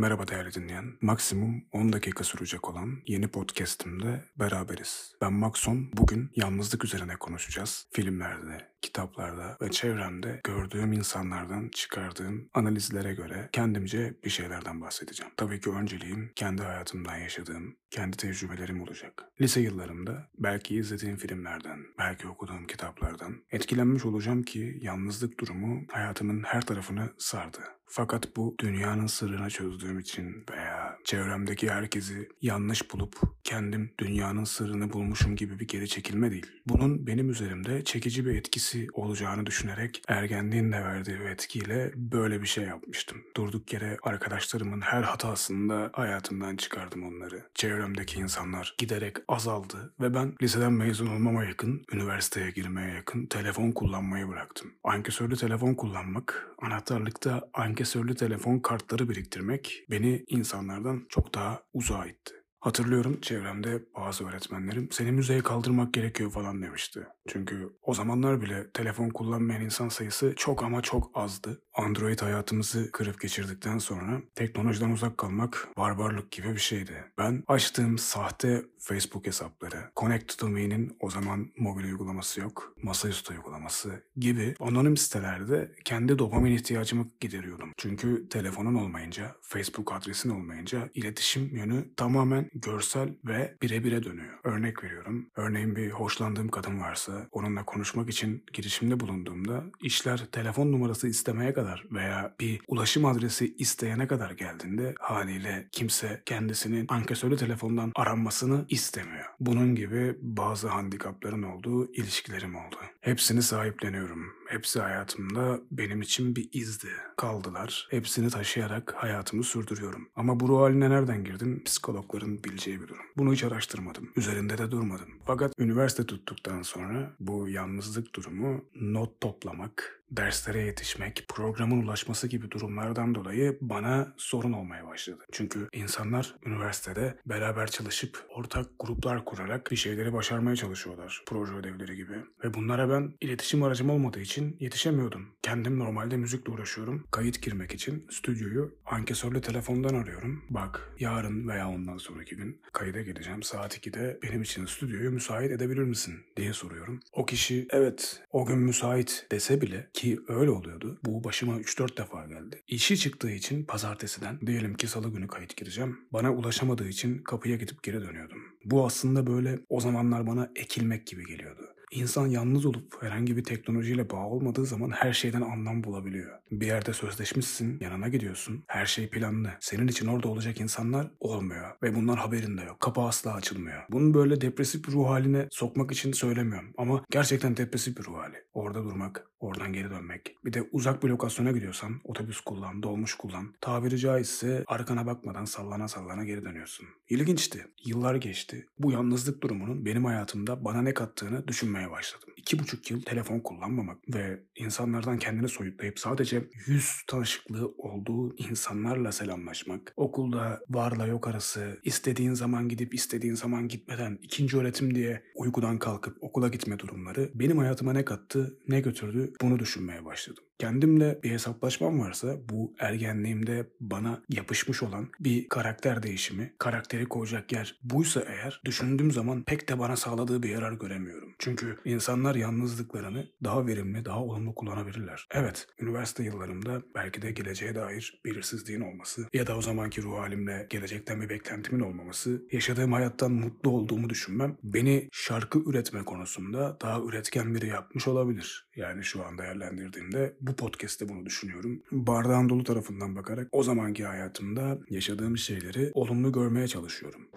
Merhaba değerli dinleyen. Maksimum 10 dakika sürecek olan yeni podcast'imde beraberiz. Ben Maxon. Bugün yalnızlık üzerine konuşacağız. Filmlerde, kitaplarda ve çevremde gördüğüm insanlardan çıkardığım analizlere göre kendimce bir şeylerden bahsedeceğim. Tabii ki önceliğim kendi hayatımdan yaşadığım, kendi tecrübelerim olacak. Lise yıllarımda belki izlediğim filmlerden, belki okuduğum kitaplardan etkilenmiş olacağım ki yalnızlık durumu hayatımın her tarafını sardı. Fakat bu dünyanın sırrını çözdüğüm için veya çevremdeki herkesi yanlış bulup kendim dünyanın sırrını bulmuşum gibi bir geri çekilme değil. Bunun benim üzerimde çekici bir etkisi olacağını düşünerek ergenliğin de verdiği etkiyle böyle bir şey yapmıştım. Durduk yere arkadaşlarımın her hatasında hayatımdan çıkardım onları. Çevremdeki insanlar giderek azaldı ve ben liseden mezun olmama yakın, üniversiteye girmeye yakın telefon kullanmayı bıraktım. Ankesörlü telefon kullanmak, anahtarlıkta ankesörlü telefon kartları biriktirmek beni insanlardan çok daha uzağa itti. Hatırlıyorum çevremde bazı öğretmenlerim seni müzeye kaldırmak gerekiyor falan demişti. Çünkü o zamanlar bile telefon kullanmayan insan sayısı çok ama çok azdı. Android hayatımızı kırıp geçirdikten sonra teknolojiden uzak kalmak barbarlık gibi bir şeydi. Ben açtığım sahte Facebook hesapları, Connect to Me'nin o zaman mobil uygulaması yok, masaüstü uygulaması gibi anonim sitelerde kendi dopamin ihtiyacımı gideriyordum. Çünkü telefonun olmayınca, Facebook adresin olmayınca iletişim yönü tamamen görsel ve birebire dönüyor. Örnek veriyorum. Örneğin bir hoşlandığım kadın varsa onunla konuşmak için girişimde bulunduğumda işler telefon numarası istemeye kadar veya bir ulaşım adresi isteyene kadar geldiğinde haliyle kimse kendisinin ankesörlü telefondan aranmasını istemiyor. Bunun gibi bazı handikapların olduğu ilişkilerim oldu. Hepsini sahipleniyorum. Hepsi hayatımda benim için bir izdi. Kaldılar. Hepsini taşıyarak hayatımı sürdürüyorum. Ama bu ruh haline nereden girdim? Psikologların bileceği bir durum. Bunu hiç araştırmadım. Üzerinde de durmadım. Fakat üniversite tuttuktan sonra bu yalnızlık durumu not toplamak, derslere yetişmek, programın ulaşması gibi durumlardan dolayı bana sorun olmaya başladı. Çünkü insanlar üniversitede beraber çalışıp ortak gruplar kurarak bir şeyleri başarmaya çalışıyorlar. Proje ödevleri gibi. Ve bunlara ben iletişim aracım olmadığı için yetişemiyordum. Kendim normalde müzikle uğraşıyorum. Kayıt girmek için stüdyoyu ankesörlü telefondan arıyorum. Bak yarın veya ondan sonraki gün kayıda gideceğim. Saat 2'de benim için stüdyoyu müsait edebilir misin diye soruyorum. O kişi evet o gün müsait dese bile ki öyle oluyordu. Bu başıma 3-4 defa geldi. İşi çıktığı için pazartesiden diyelim ki salı günü kayıt gireceğim. Bana ulaşamadığı için kapıya gidip geri dönüyordum. Bu aslında böyle o zamanlar bana ekilmek gibi geliyordu. İnsan yalnız olup herhangi bir teknolojiyle bağ olmadığı zaman her şeyden anlam bulabiliyor. Bir yerde sözleşmişsin, yanına gidiyorsun. Her şey planlı. Senin için orada olacak insanlar olmuyor. Ve bunlar haberinde yok. Kapı asla açılmıyor. Bunu böyle depresif bir ruh haline sokmak için söylemiyorum. Ama gerçekten depresif bir ruh hali. Orada durmak, oradan geri dönmek. Bir de uzak bir lokasyona gidiyorsan otobüs kullan, dolmuş kullan. Tabiri caizse arkana bakmadan sallana sallana geri dönüyorsun. İlginçti. Yıllar geçti. Bu yalnızlık durumunun benim hayatımda bana ne kattığını düşünmeye başladım. İki buçuk yıl telefon kullanmamak ve insanlardan kendini soyutlayıp sadece yüz tanışıklığı olduğu insanlarla selamlaşmak, okulda varla yok arası, istediğin zaman gidip istediğin zaman gitmeden ikinci öğretim diye uykudan kalkıp okula gitme durumları benim hayatıma ne kattı, ne götürdü bunu düşünmeye başladım. Kendimle bir hesaplaşmam varsa bu ergenliğimde bana yapışmış olan bir karakter değişimi, karakteri koyacak yer buysa eğer düşündüğüm zaman pek de bana sağladığı bir yarar göremiyorum. Çünkü insanlar yalnızlıklarını daha verimli, daha olumlu kullanabilirler. Evet, üniversite yıllarımda belki de geleceğe dair belirsizliğin olması ya da o zamanki ruh halimle gelecekten bir beklentimin olmaması, yaşadığım hayattan mutlu olduğumu düşünmem beni şarkı üretme konusunda daha üretken biri yapmış olabilir. Yani şu an değerlendirdiğimde bu podcast'te bunu düşünüyorum. Bardağın dolu tarafından bakarak o zamanki hayatımda yaşadığım şeyleri olumlu görmeye çalışıyorum.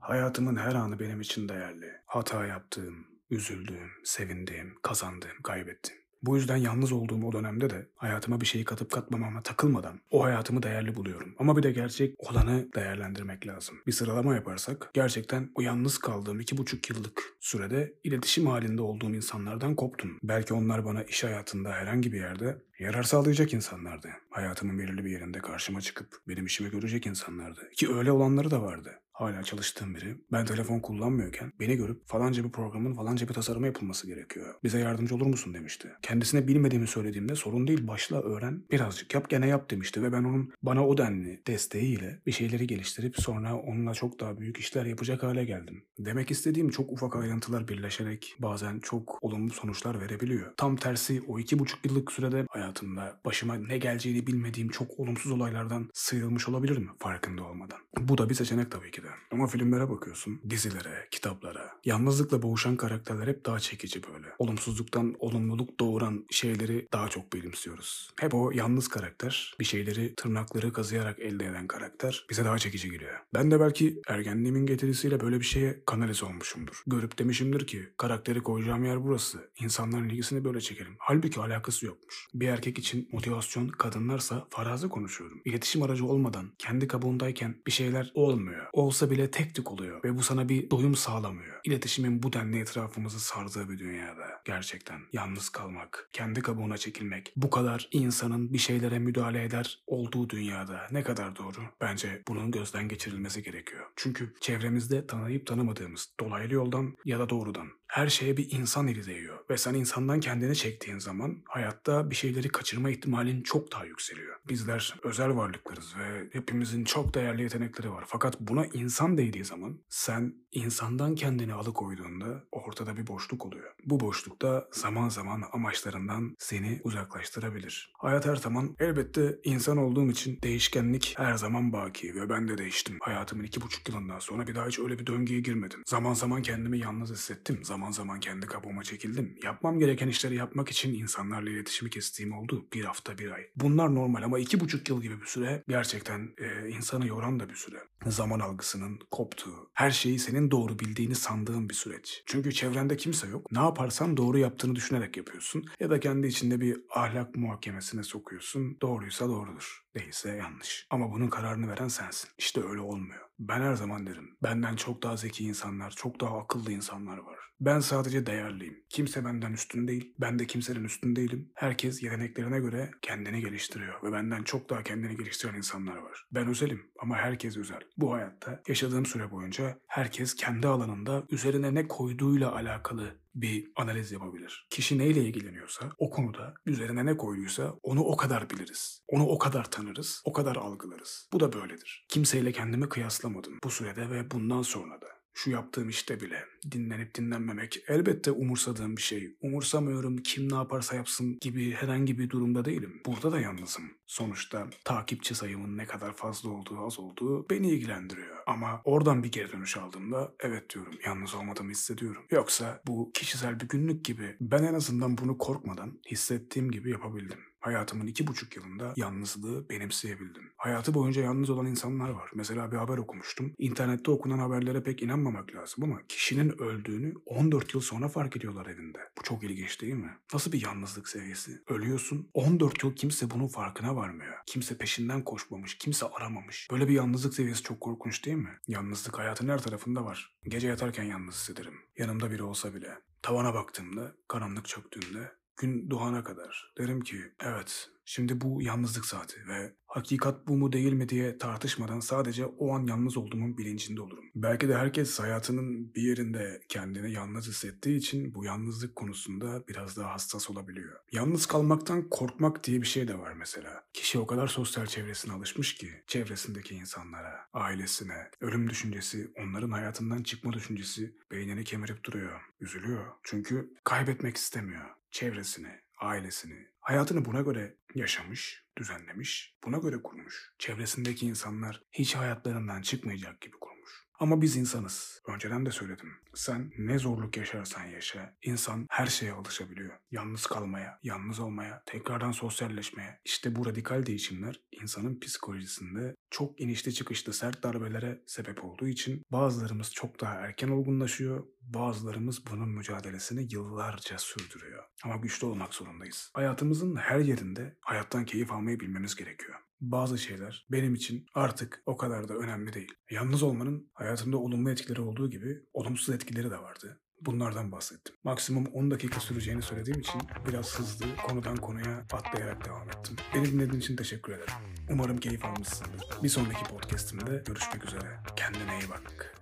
Hayatımın her anı benim için değerli. Hata yaptığım, üzüldüğüm, sevindiğim, kazandığım, kaybettiğim. Bu yüzden yalnız olduğum o dönemde de hayatıma bir şeyi katıp katmamama takılmadan o hayatımı değerli buluyorum. Ama bir de gerçek olanı değerlendirmek lazım. Bir sıralama yaparsak gerçekten o yalnız kaldığım iki buçuk yıllık sürede iletişim halinde olduğum insanlardan koptum. Belki onlar bana iş hayatında herhangi bir yerde yarar sağlayacak insanlardı. Hayatımın belirli bir yerinde karşıma çıkıp benim işimi görecek insanlardı. Ki öyle olanları da vardı. Hala çalıştığım biri. Ben telefon kullanmıyorken beni görüp falanca bir programın falanca bir tasarımı yapılması gerekiyor. Bize yardımcı olur musun demişti. Kendisine bilmediğimi söylediğimde sorun değil başla öğren birazcık yap gene yap demişti ve ben onun bana o denli desteğiyle bir şeyleri geliştirip sonra onunla çok daha büyük işler yapacak hale geldim. Demek istediğim çok ufak ayrıntılar birleşerek bazen çok olumlu sonuçlar verebiliyor. Tam tersi o iki buçuk yıllık sürede hayatımda başıma ne geleceğini bilmediğim çok olumsuz olaylardan sıyrılmış olabilirim farkında olmadan. Bu da bir seçenek tabii ki de. Ama filmlere bakıyorsun, dizilere, kitaplara. Yalnızlıkla boğuşan karakterler hep daha çekici böyle. Olumsuzluktan olumluluk doğuran şeyleri daha çok benimsiyoruz. Hep o yalnız karakter, bir şeyleri tırnakları kazıyarak elde eden karakter bize daha çekici geliyor. Ben de belki ergenliğimin getirisiyle böyle bir şeye kanalize olmuşumdur. Görüp demişimdir ki karakteri koyacağım yer burası. İnsanların ilgisini böyle çekelim. Halbuki alakası yokmuş. Bir erkek için motivasyon kadınlarsa farazi konuşuyorum. İletişim aracı olmadan kendi kabuğundayken bir şeyler olmuyor. Olsa bile tek tük oluyor ve bu sana bir doyum sağlamıyor. İletişimin bu denli etrafımızı sardığı bir dünyada gerçekten yalnız kalmak, kendi kabuğuna çekilmek, bu kadar insanın bir şeylere müdahale eder olduğu dünyada ne kadar doğru? Bence bunun gözden geçirilmesi gerekiyor. Çünkü çevremizde tanıyıp tanımadığımız dolaylı yoldan ya da doğrudan her şeye bir insan eli değiyor. Ve sen insandan kendini çektiğin zaman hayatta bir şeyleri kaçırma ihtimalin çok daha yükseliyor. Bizler özel varlıklarız ve hepimizin çok değerli yetenekleri var. Fakat buna insan değdiği zaman sen insandan kendini alıkoyduğunda ortada bir boşluk oluyor. Bu boşlukta zaman zaman amaçlarından seni uzaklaştırabilir. Hayat her zaman elbette insan olduğum için değişkenlik her zaman baki ve ben de değiştim. Hayatımın iki buçuk yılından sonra bir daha hiç öyle bir döngüye girmedim. Zaman zaman kendimi yalnız hissettim. Zaman zaman kendi kabuğuma çekildim. Yapmam gereken işleri yapmak için insanlarla iletişimi kestiğim oldu. Bir hafta, bir ay. Bunlar normal ama iki buçuk yıl gibi bir süre gerçekten e, insanı yoran da bir süre. Zaman algısının koptuğu, her şeyi senin doğru bildiğini sandığın bir süreç. Çünkü çevrende kimse yok. Ne yaparsan doğru yaptığını düşünerek yapıyorsun. Ya da kendi içinde bir ahlak muhakemesine sokuyorsun. Doğruysa doğrudur. Değilse yanlış. Ama bunun kararını veren sensin. İşte öyle olmuyor. Ben her zaman derim. Benden çok daha zeki insanlar, çok daha akıllı insanlar var. Ben sadece değerliyim. Kimse benden üstün değil. Ben de kimsenin üstün değilim. Herkes yeteneklerine göre kendini geliştiriyor ve benden çok daha kendini geliştiren insanlar var. Ben özelim ama herkes özel. Bu hayatta yaşadığım süre boyunca herkes kendi alanında üzerine ne koyduğuyla alakalı bir analiz yapabilir. Kişi neyle ilgileniyorsa o konuda üzerine ne koyduysa onu o kadar biliriz. Onu o kadar tanırız, o kadar algılarız. Bu da böyledir. Kimseyle kendimi kıyaslamadım bu sürede ve bundan sonra da şu yaptığım işte bile dinlenip dinlenmemek elbette umursadığım bir şey. Umursamıyorum kim ne yaparsa yapsın gibi herhangi bir durumda değilim. Burada da yalnızım. Sonuçta takipçi sayımın ne kadar fazla olduğu az olduğu beni ilgilendiriyor. Ama oradan bir geri dönüş aldığımda evet diyorum yalnız olmadığımı hissediyorum. Yoksa bu kişisel bir günlük gibi ben en azından bunu korkmadan hissettiğim gibi yapabildim. Hayatımın iki buçuk yılında yalnızlığı benimseyebildim. Hayatı boyunca yalnız olan insanlar var. Mesela bir haber okumuştum. İnternette okunan haberlere pek inanmamak lazım ama kişinin öldüğünü 14 yıl sonra fark ediyorlar evinde. Bu çok ilginç değil mi? Nasıl bir yalnızlık seviyesi? Ölüyorsun 14 yıl kimse bunun farkına varmıyor. Kimse peşinden koşmamış, kimse aramamış. Böyle bir yalnızlık seviyesi çok korkunç değil mi? Yalnızlık hayatın her tarafında var. Gece yatarken yalnız hissederim. Yanımda biri olsa bile. Tavana baktığımda, karanlık çöktüğünde gün doğana kadar derim ki evet şimdi bu yalnızlık saati ve hakikat bu mu değil mi diye tartışmadan sadece o an yalnız olduğumun bilincinde olurum. Belki de herkes hayatının bir yerinde kendini yalnız hissettiği için bu yalnızlık konusunda biraz daha hassas olabiliyor. Yalnız kalmaktan korkmak diye bir şey de var mesela. Kişi o kadar sosyal çevresine alışmış ki çevresindeki insanlara, ailesine, ölüm düşüncesi, onların hayatından çıkma düşüncesi beynini kemirip duruyor. Üzülüyor. Çünkü kaybetmek istemiyor çevresini, ailesini, hayatını buna göre yaşamış, düzenlemiş, buna göre kurmuş. Çevresindeki insanlar hiç hayatlarından çıkmayacak gibi kurmuş. Ama biz insanız. Önceden de söyledim. Sen ne zorluk yaşarsan yaşa, insan her şeye alışabiliyor. Yalnız kalmaya, yalnız olmaya, tekrardan sosyalleşmeye. İşte bu radikal değişimler insanın psikolojisinde çok inişli çıkışlı sert darbelere sebep olduğu için bazılarımız çok daha erken olgunlaşıyor, bazılarımız bunun mücadelesini yıllarca sürdürüyor. Ama güçlü olmak zorundayız. Hayatımızın her yerinde hayattan keyif almayı bilmemiz gerekiyor bazı şeyler benim için artık o kadar da önemli değil. Yalnız olmanın hayatımda olumlu etkileri olduğu gibi olumsuz etkileri de vardı. Bunlardan bahsettim. Maksimum 10 dakika süreceğini söylediğim için biraz hızlı konudan konuya atlayarak devam ettim. Beni dinlediğin için teşekkür ederim. Umarım keyif almışsındır. Bir sonraki podcastimde görüşmek üzere. Kendine iyi bak.